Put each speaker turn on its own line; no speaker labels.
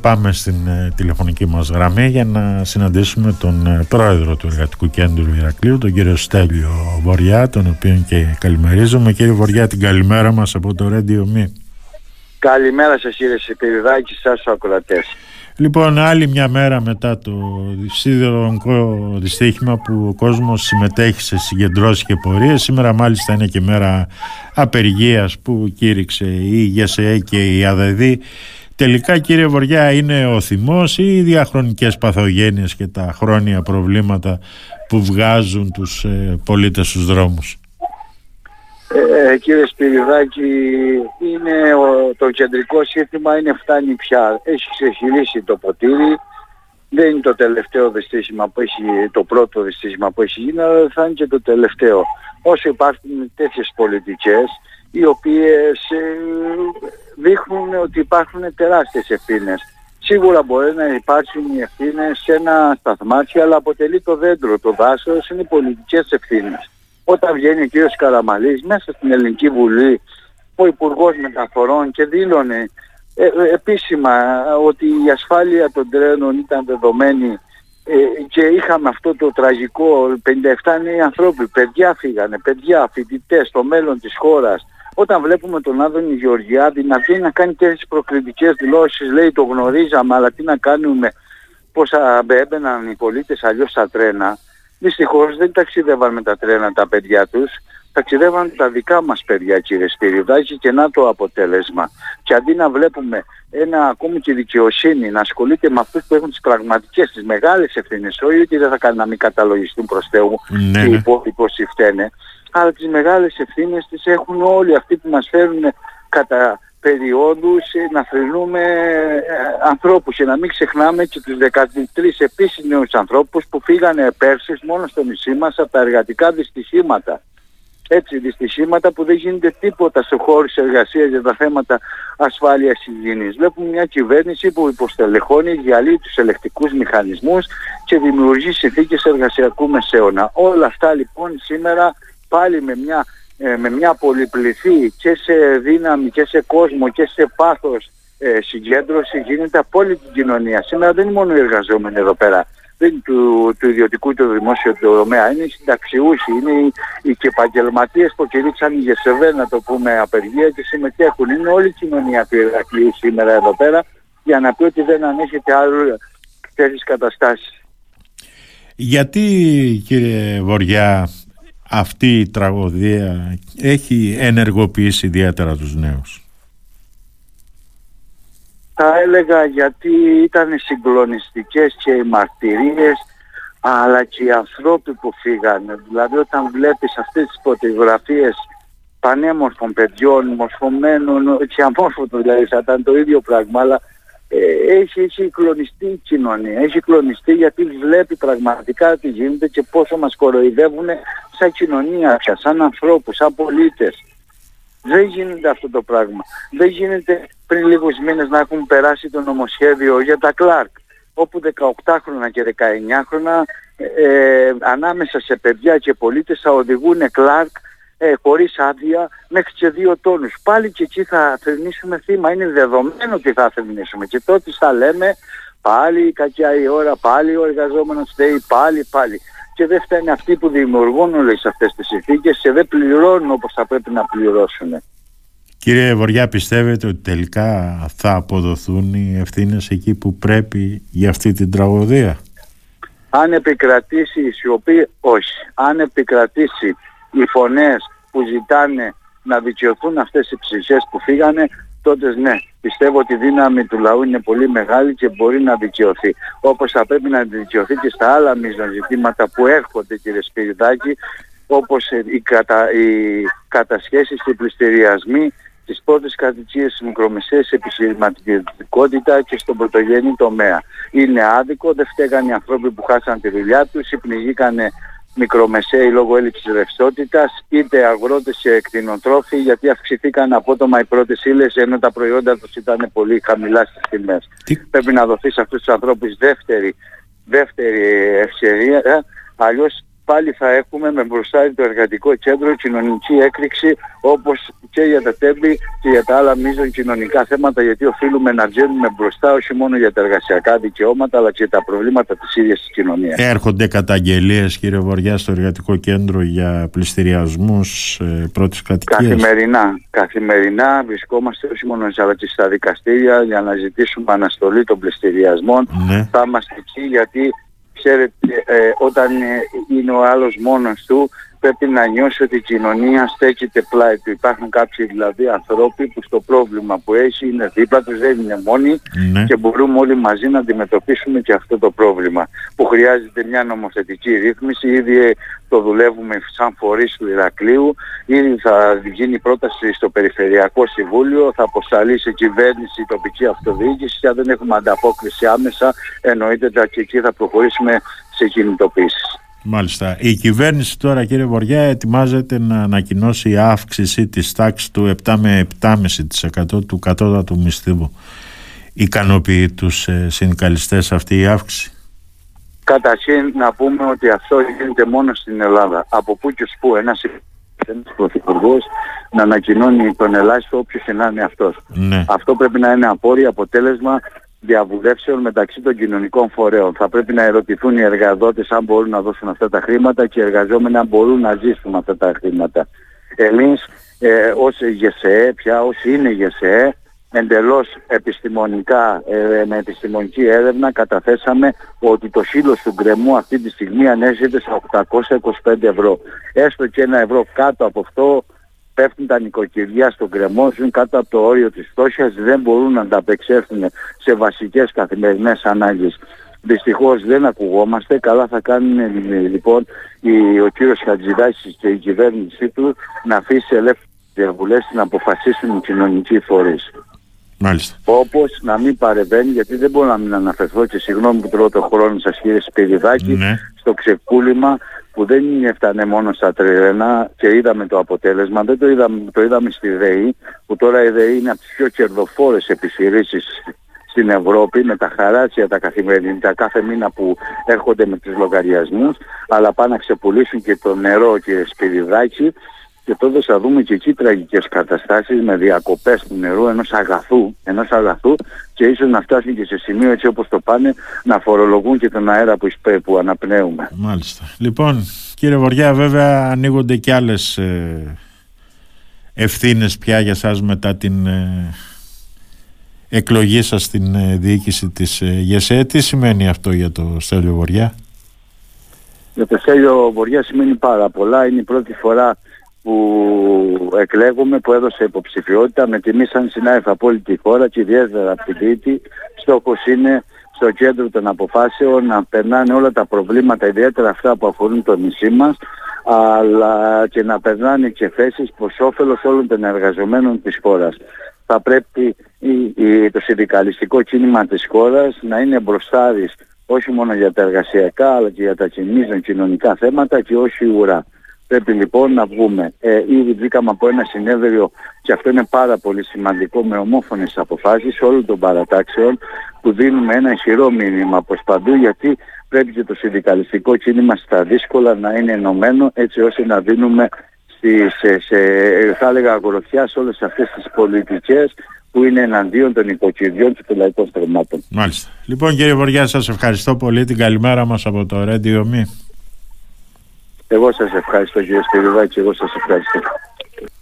Πάμε στην ε, τηλεφωνική μας γραμμή για να συναντήσουμε τον ε, πρόεδρο του Εργατικού Κέντρου Ηρακλείου, τον κύριο Στέλιο Βοριά, τον οποίο και καλημερίζουμε. Κύριε Βοριά, την καλημέρα μας από το Radio Me.
Καλημέρα σας κύριε Σεπηριδάκη, σας ο ακροατές.
Λοιπόν, άλλη μια μέρα μετά το σιδηροδρομικό δυστύχημα που ο κόσμος συμμετέχει σε συγκεντρώσεις και πορείες. Σήμερα μάλιστα είναι και μέρα απεργίας που κήρυξε η ΓΕΣΕ και η ΑΔΔ. Τελικά κύριε Βοριά είναι ο θυμός ή οι διαχρονικές παθογένειες και τα χρόνια προβλήματα που βγάζουν τους ε, πολίτες στους δρόμους;
Ε, κύριε Σπυριδάκη, είναι το κεντρικό σύνθημα είναι φτάνει πια. Έχει ξεχυλήσει το ποτήρι. Δεν είναι το τελευταίο δυστύχημα που έχει, το πρώτο δυστύχημα που έχει γίνει, αλλά θα είναι και το τελευταίο. Όσο υπάρχουν τέτοιες πολιτικές, οι οποίες ε, δείχνουν ότι υπάρχουν τεράστιες ευθύνες. Σίγουρα μπορεί να υπάρξουν οι ευθύνες σε ένα σταθμάτι, αλλά αποτελεί το δέντρο. Το δάσος είναι οι πολιτικές ευθύνες. Όταν βγαίνει ο κ. Καραμαλής μέσα στην Ελληνική Βουλή, ο Υπουργός Μεταφορών και δήλωνε ε, ε, επίσημα ότι η ασφάλεια των τρένων ήταν δεδομένη ε, και είχαμε αυτό το τραγικό 57 νέοι ανθρώποι, παιδιά φύγανε, παιδιά, φοιτητές, το μέλλον της χώρας όταν βλέπουμε τον Άδωνη Γεωργιάδη να βγαίνει να κάνει τέτοιες προκλητικές δηλώσεις, λέει το γνωρίζαμε, αλλά τι να κάνουμε, πώς έμπαιναν οι πολίτες αλλιώς στα τρένα. Δυστυχώς δεν ταξιδεύαν με τα τρένα τα παιδιά τους, ταξιδεύαν τα δικά μας παιδιά κύριε Σπυριδάκη και να το αποτέλεσμα. Και αντί να βλέπουμε ένα ακόμη και δικαιοσύνη να ασχολείται με αυτούς που έχουν τις πραγματικές, τις μεγάλες ευθύνες, όχι ότι δεν θα κάνει να μην καταλογιστούν προς Θεού ναι, και οι ναι. υπόλοιποι φταίνε, αλλά τις μεγάλες ευθύνες τις έχουν όλοι αυτοί που μας φέρουν κατά περιόδους να θρυνούμε ε, ανθρώπους και να μην ξεχνάμε και τους 13 επίσης νέους ανθρώπους που φύγανε πέρσι μόνο στο νησί μας από τα εργατικά δυστυχήματα. Έτσι, δυστυχήματα που δεν γίνεται τίποτα σε χώρους εργασίας για τα θέματα ασφάλειας υγιεινής. Βλέπουμε μια κυβέρνηση που υποστελεχώνει, διαλύει τους ελεκτικούς μηχανισμούς και δημιουργεί συνθήκες εργασιακού μεσαίωνα. Όλα αυτά λοιπόν σήμερα πάλι με μια, ε, με μια πολυπληθή και σε δύναμη και σε κόσμο και σε πάθος ε, συγκέντρωση γίνεται από όλη την κοινωνία. Σήμερα δεν είναι μόνο οι εργαζόμενοι εδώ πέρα. Δεν είναι του, του ιδιωτικού και του δημόσιου τομέα. Είναι οι συνταξιούχοι, είναι οι, οι και επαγγελματίες που κηρύξαν οι ΓΕΣΕΒΕ, να το πούμε, απεργία και συμμετέχουν. Είναι όλη η κοινωνία του Ηρακλείου σήμερα εδώ πέρα για να πει ότι δεν ανέχεται άλλο τέτοιες καταστάσεις.
Γιατί κύριε Βοριά αυτή η τραγωδία έχει ενεργοποιήσει ιδιαίτερα τους νέους.
Θα έλεγα γιατί ήταν συγκλονιστικές και οι μαρτυρίες αλλά και οι ανθρώποι που φύγανε. Δηλαδή όταν βλέπεις αυτές τις φωτογραφίες πανέμορφων παιδιών, μορφωμένων και αμόρφωτων δηλαδή θα ήταν το ίδιο πράγμα αλλά ε, έχει, έχει κλονιστεί η κοινωνία. Έχει κλονιστεί γιατί βλέπει πραγματικά τι γίνεται και πόσο μας κοροϊδεύουν σαν κοινωνία πια, σαν ανθρώπους, σαν πολίτες. Δεν γίνεται αυτό το πράγμα. Δεν γίνεται πριν λίγους μήνες να έχουν περάσει το νομοσχέδιο για τα Κλάρκ όπου 18 χρόνια και 19 χρόνια ε, ε, ανάμεσα σε παιδιά και πολίτες θα οδηγούν Κλάρκ ε, χωρίς άδεια μέχρι και δύο τόνους. Πάλι και εκεί θα θερμίσουμε θύμα. Είναι δεδομένο ότι θα θερμίσουμε. Και τότε θα λέμε πάλι κακιά η ώρα, πάλι ο εργαζόμενος θέλει, πάλι, πάλι. Και δεν φταίνει αυτοί που δημιουργούν όλες αυτές τις συνθήκες και δεν πληρώνουν όπως θα πρέπει να πληρώσουν.
Κύριε Βοριά, πιστεύετε ότι τελικά θα αποδοθούν οι ευθύνες εκεί που πρέπει για αυτή την τραγωδία;
Αν επικρατήσει η σιωπή, όχι. Αν επικρατήσει οι φωνές που ζητάνε να δικαιωθούν αυτές οι ψυχές που φύγανε, τότε ναι, πιστεύω ότι η δύναμη του λαού είναι πολύ μεγάλη και μπορεί να δικαιωθεί. Όπως θα πρέπει να δικαιωθεί και στα άλλα μείζων ζητήματα που έρχονται κύριε Σπυριδάκη, όπως οι, κατα, οι κατασχέσεις και οι πληστηριασμοί, τις πρώτες κατοικίες στις μικρομεσαίες επιχειρηματικότητα και στον πρωτογενή τομέα. Είναι άδικο, δεν φταίγαν οι άνθρωποι που χάσαν τη δουλειά τους ή πνιγήκανε μικρομεσαίοι λόγω έλλειψης ρευστότητας, είτε αγρότες και κτηνοτρόφοι, γιατί αυξηθήκαν απότομα οι πρώτες ύλες, ενώ τα προϊόντα τους ήταν πολύ χαμηλά στις τιμές. Πρέπει να δοθεί σε αυτούς τους ανθρώπους δεύτερη, δεύτερη ευκαιρία, αλλιώς πάλι θα έχουμε με μπροστά το εργατικό κέντρο κοινωνική έκρηξη όπως και για τα τέμπη και για τα άλλα μείζων κοινωνικά θέματα γιατί οφείλουμε να βγαίνουμε μπροστά όχι μόνο για τα εργασιακά δικαιώματα αλλά και για τα προβλήματα της ίδιας της κοινωνίας.
Έρχονται καταγγελίες κύριε Βοριά στο εργατικό κέντρο για πληστηριασμούς ε, πρώτης κατοικίας.
Καθημερινά, καθημερινά βρισκόμαστε όχι μόνο αλλά και στα δικαστήρια για να ζητήσουμε αναστολή των πληστηριασμών. Ναι. Θα είμαστε εκεί γιατί ξέρετε ε, όταν ε, είναι ο άλλος μόνος του πρέπει να νιώσει ότι η κοινωνία στέκεται πλάι του. Υπάρχουν κάποιοι δηλαδή ανθρώποι που στο πρόβλημα που έχει είναι δίπλα τους, δεν είναι μόνοι ναι. και μπορούμε όλοι μαζί να αντιμετωπίσουμε και αυτό το πρόβλημα που χρειάζεται μια νομοθετική ρύθμιση. Ήδη το δουλεύουμε σαν φορείς του Ηρακλείου, ήδη θα γίνει πρόταση στο Περιφερειακό Συμβούλιο, θα αποσταλεί σε κυβέρνηση η τοπική αυτοδιοίκηση και αν δεν έχουμε ανταπόκριση άμεσα εννοείται ότι εκεί θα προχωρήσουμε σε κινητοποίησεις.
Μάλιστα. Η κυβέρνηση τώρα κύριε Βοριά ετοιμάζεται να ανακοινώσει αύξηση της τάξης του 7 με 7,5% του κατώτατου μισθού. Ικανοποιεί τους ε, συνδικαλιστές αυτή η αύξηση;
Καταρχήν να πούμε ότι αυτό γίνεται μόνο στην Ελλάδα. Από πού και που ένας πρωθυπουργός να ανακοινώνει τον ελάχιστο όποιος και να είναι αυτός. Ναι. Αυτό πρέπει να είναι απόρρια αποτέλεσμα διαβουλεύσεων μεταξύ των κοινωνικών φορέων. Θα πρέπει να ερωτηθούν οι εργαδότες αν μπορούν να δώσουν αυτά τα χρήματα και οι εργαζόμενοι αν μπορούν να ζήσουν αυτά τα χρήματα. Εμείς ε, ως ΓΕΣΕ, πια όσοι είναι ΓΕΣΕ, εντελώς επιστημονικά, ε, με επιστημονική έρευνα καταθέσαμε ότι το σύλλος του γκρεμού αυτή τη στιγμή ανέρχεται στα 825 ευρώ. Έστω και ένα ευρώ κάτω από αυτό πέφτουν τα νοικοκυριά στον κρεμό, ζουν κάτω από το όριο της φτώχειας, δεν μπορούν να ανταπεξέλθουν σε βασικές καθημερινές ανάγκες. Δυστυχώς δεν ακουγόμαστε, καλά θα κάνουν λοιπόν ο κύριος Χατζηδάκης και η κυβέρνησή του να αφήσει ελεύθερες διαβουλές να αποφασίσουν οι κοινωνικοί φορείς.
Μάλιστα.
Όπως να μην παρεμβαίνει, γιατί δεν μπορώ να μην αναφερθώ και συγγνώμη που τρώω το χρόνο σας κύριε Σπυριδάκη, ναι. στο ξεκούλημα που δεν έφτανε μόνο στα τρένα και είδαμε το αποτέλεσμα, δεν το είδαμε, το είδαμε στη ΔΕΗ, που τώρα η ΔΕΗ είναι από τις πιο κερδοφόρες επιχειρήσεις στην Ευρώπη με τα χαράτσια τα καθημερινά κάθε μήνα που έρχονται με τους λογαριασμούς αλλά πάνε να ξεπουλήσουν και το νερό και σπυριδάκι και τότε θα δούμε και εκεί τραγικές καταστάσεις με διακοπές του νερού ενός αγαθού, ενός αγαθού και ίσως να φτάσουν και σε σημείο έτσι όπως το πάνε να φορολογούν και τον αέρα που, που αναπνέουμε.
Μάλιστα. Λοιπόν, κύριε Βοριά, βέβαια ανοίγονται και άλλες ε, ευθύνες πια για σας μετά την ε, εκλογή σας στην ε, διοίκηση της ε, ΓΕΣΕ. Τι σημαίνει αυτό για το Στέλιο Βοριά;
Για το Στέλιο Βοριά σημαίνει πάρα πολλά. Είναι η πρώτη φορά που εκλέγουμε, που έδωσε υποψηφιότητα με τιμή σαν συνάδελφα από όλη τη χώρα και ιδιαίτερα από την Κρήτη. Στόχος είναι στο κέντρο των αποφάσεων να περνάνε όλα τα προβλήματα, ιδιαίτερα αυτά που αφορούν το νησί μας, αλλά και να περνάνε και θέσεις προς όφελος όλων των εργαζομένων της χώρας. Θα πρέπει το συνδικαλιστικό κίνημα της χώρας να είναι μπροστάρις όχι μόνο για τα εργασιακά αλλά και για τα κοινωνικά θέματα και όχι ουρά. Πρέπει λοιπόν να βγούμε. Ε, ήδη βγήκαμε από ένα συνέδριο και αυτό είναι πάρα πολύ σημαντικό με ομόφωνες αποφάσεις όλων των παρατάξεων που δίνουμε ένα ισχυρό μήνυμα προς παντού γιατί πρέπει και το συνδικαλιστικό κίνημα στα δύσκολα να είναι ενωμένο έτσι ώστε να δίνουμε στη, σε, σε, θα έλεγα αγροθιά σε όλες αυτές τις πολιτικές που είναι εναντίον των οικοκυριών και των λαϊκών στρεμμάτων.
Μάλιστα. Λοιπόν κύριε Βοριά σας ευχαριστώ πολύ την καλημέρα μας από το Radio Me.
Εγώ σας ευχαριστώ κύριε Σπυριδάκη, εγώ σας ευχαριστώ.